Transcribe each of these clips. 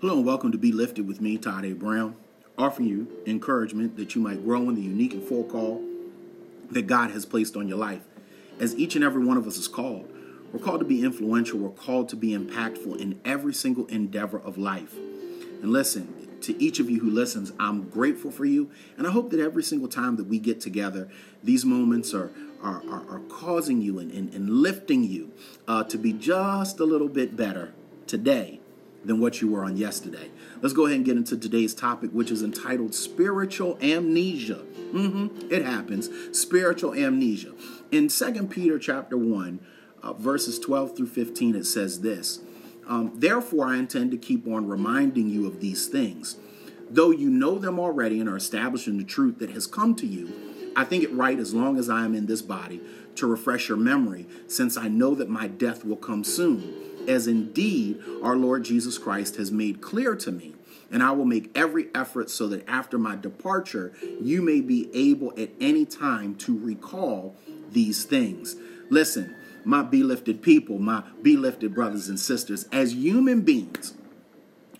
Hello and welcome to Be Lifted with me, Todd A. Brown, offering you encouragement that you might grow in the unique and full call that God has placed on your life. As each and every one of us is called, we're called to be influential, we're called to be impactful in every single endeavor of life. And listen, to each of you who listens, I'm grateful for you, and I hope that every single time that we get together, these moments are are, are, are causing you and, and, and lifting you uh, to be just a little bit better today than what you were on yesterday. Let's go ahead and get into today's topic, which is entitled Spiritual Amnesia. Mm-hmm, it happens. Spiritual amnesia. In 2 Peter chapter 1, uh, verses 12 through 15, it says this um, Therefore, I intend to keep on reminding you of these things. Though you know them already and are established in the truth that has come to you, I think it right, as long as I am in this body, to refresh your memory, since I know that my death will come soon as indeed our Lord Jesus Christ has made clear to me. And I will make every effort so that after my departure, you may be able at any time to recall these things. Listen, my be lifted people, my be lifted brothers and sisters, as human beings,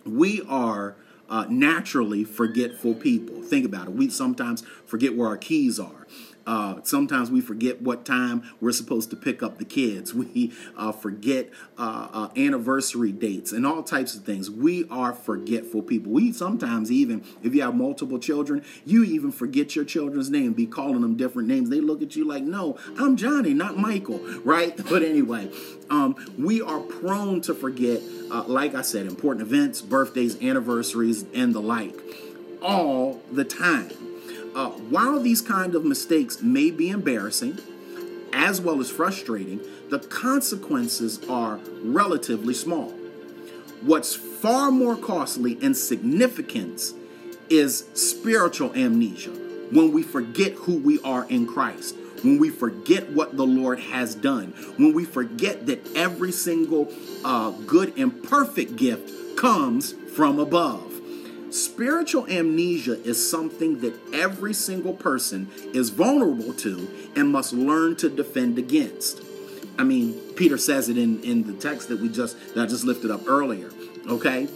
we are uh, naturally forgetful people. Think about it. We sometimes forget where our keys are. Uh, sometimes we forget what time we're supposed to pick up the kids. We uh, forget uh, uh, anniversary dates and all types of things. We are forgetful people. We sometimes even, if you have multiple children, you even forget your children's name, be calling them different names. They look at you like, no, I'm Johnny, not Michael, right? But anyway, um, we are prone to forget, uh, like I said, important events, birthdays, anniversaries, and the like all the time. Uh, while these kind of mistakes may be embarrassing as well as frustrating, the consequences are relatively small. What's far more costly and significant is spiritual amnesia when we forget who we are in Christ, when we forget what the Lord has done, when we forget that every single uh, good and perfect gift comes from above. Spiritual amnesia is something that every single person is vulnerable to and must learn to defend against. I mean, Peter says it in, in the text that we just that I just lifted up earlier. Okay?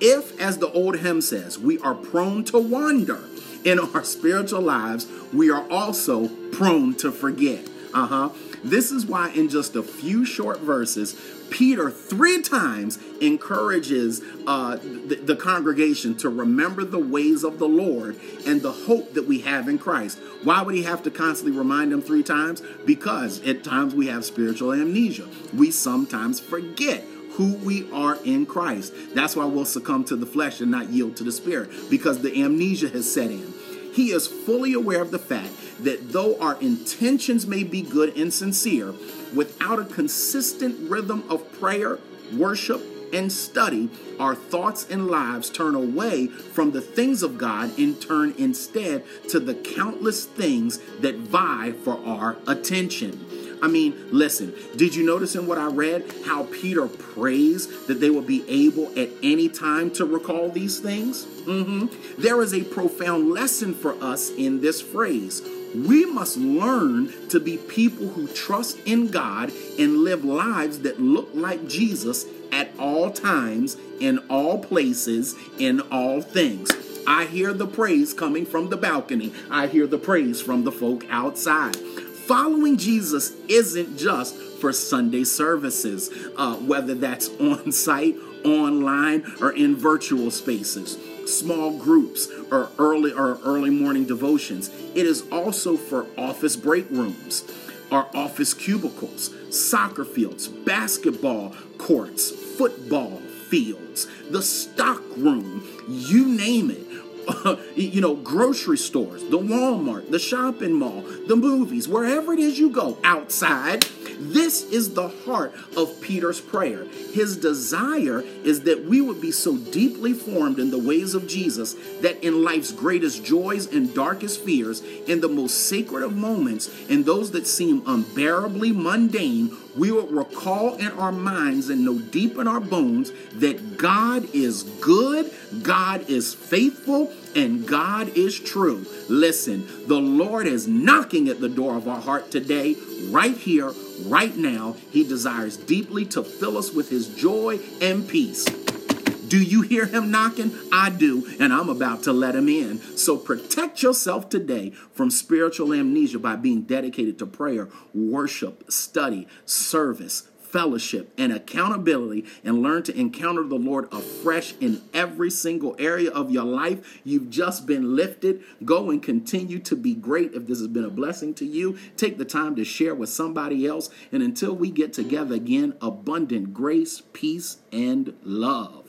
If, as the old hymn says, we are prone to wander in our spiritual lives, we are also prone to forget. Uh-huh. This is why in just a few short verses, Peter three times encourages uh, the, the congregation to remember the ways of the Lord and the hope that we have in Christ. Why would he have to constantly remind them three times? Because at times we have spiritual amnesia. We sometimes forget who we are in Christ. That's why we'll succumb to the flesh and not yield to the spirit because the amnesia has set in. He is fully aware of the fact that though our intentions may be good and sincere, without a consistent rhythm of prayer, worship, and study, our thoughts and lives turn away from the things of God and turn instead to the countless things that vie for our attention. I mean, listen, did you notice in what I read how Peter prays that they will be able at any time to recall these things? Mm-hmm. There is a profound lesson for us in this phrase. We must learn to be people who trust in God and live lives that look like Jesus at all times, in all places, in all things. I hear the praise coming from the balcony. I hear the praise from the folk outside. Following Jesus isn't just for Sunday services, uh, whether that's on site, online, or in virtual spaces small groups or early or early morning devotions. It is also for office break rooms, our office cubicles, soccer fields, basketball courts, football fields, the stock room, you name it. you know, grocery stores, the Walmart, the shopping mall, the movies, wherever it is you go outside this is the heart of Peter's prayer. His desire is that we would be so deeply formed in the ways of Jesus that in life's greatest joys and darkest fears, in the most sacred of moments, in those that seem unbearably mundane, we would recall in our minds and know deep in our bones that God is good, God is faithful, and God is true. Listen, the Lord is knocking at the door of our heart today, right here, right now. He desires deeply to fill us with His joy and peace. Do you hear him knocking? I do, and I'm about to let him in. So protect yourself today from spiritual amnesia by being dedicated to prayer, worship, study, service, fellowship, and accountability, and learn to encounter the Lord afresh in every single area of your life. You've just been lifted. Go and continue to be great. If this has been a blessing to you, take the time to share with somebody else. And until we get together again, abundant grace, peace, and love.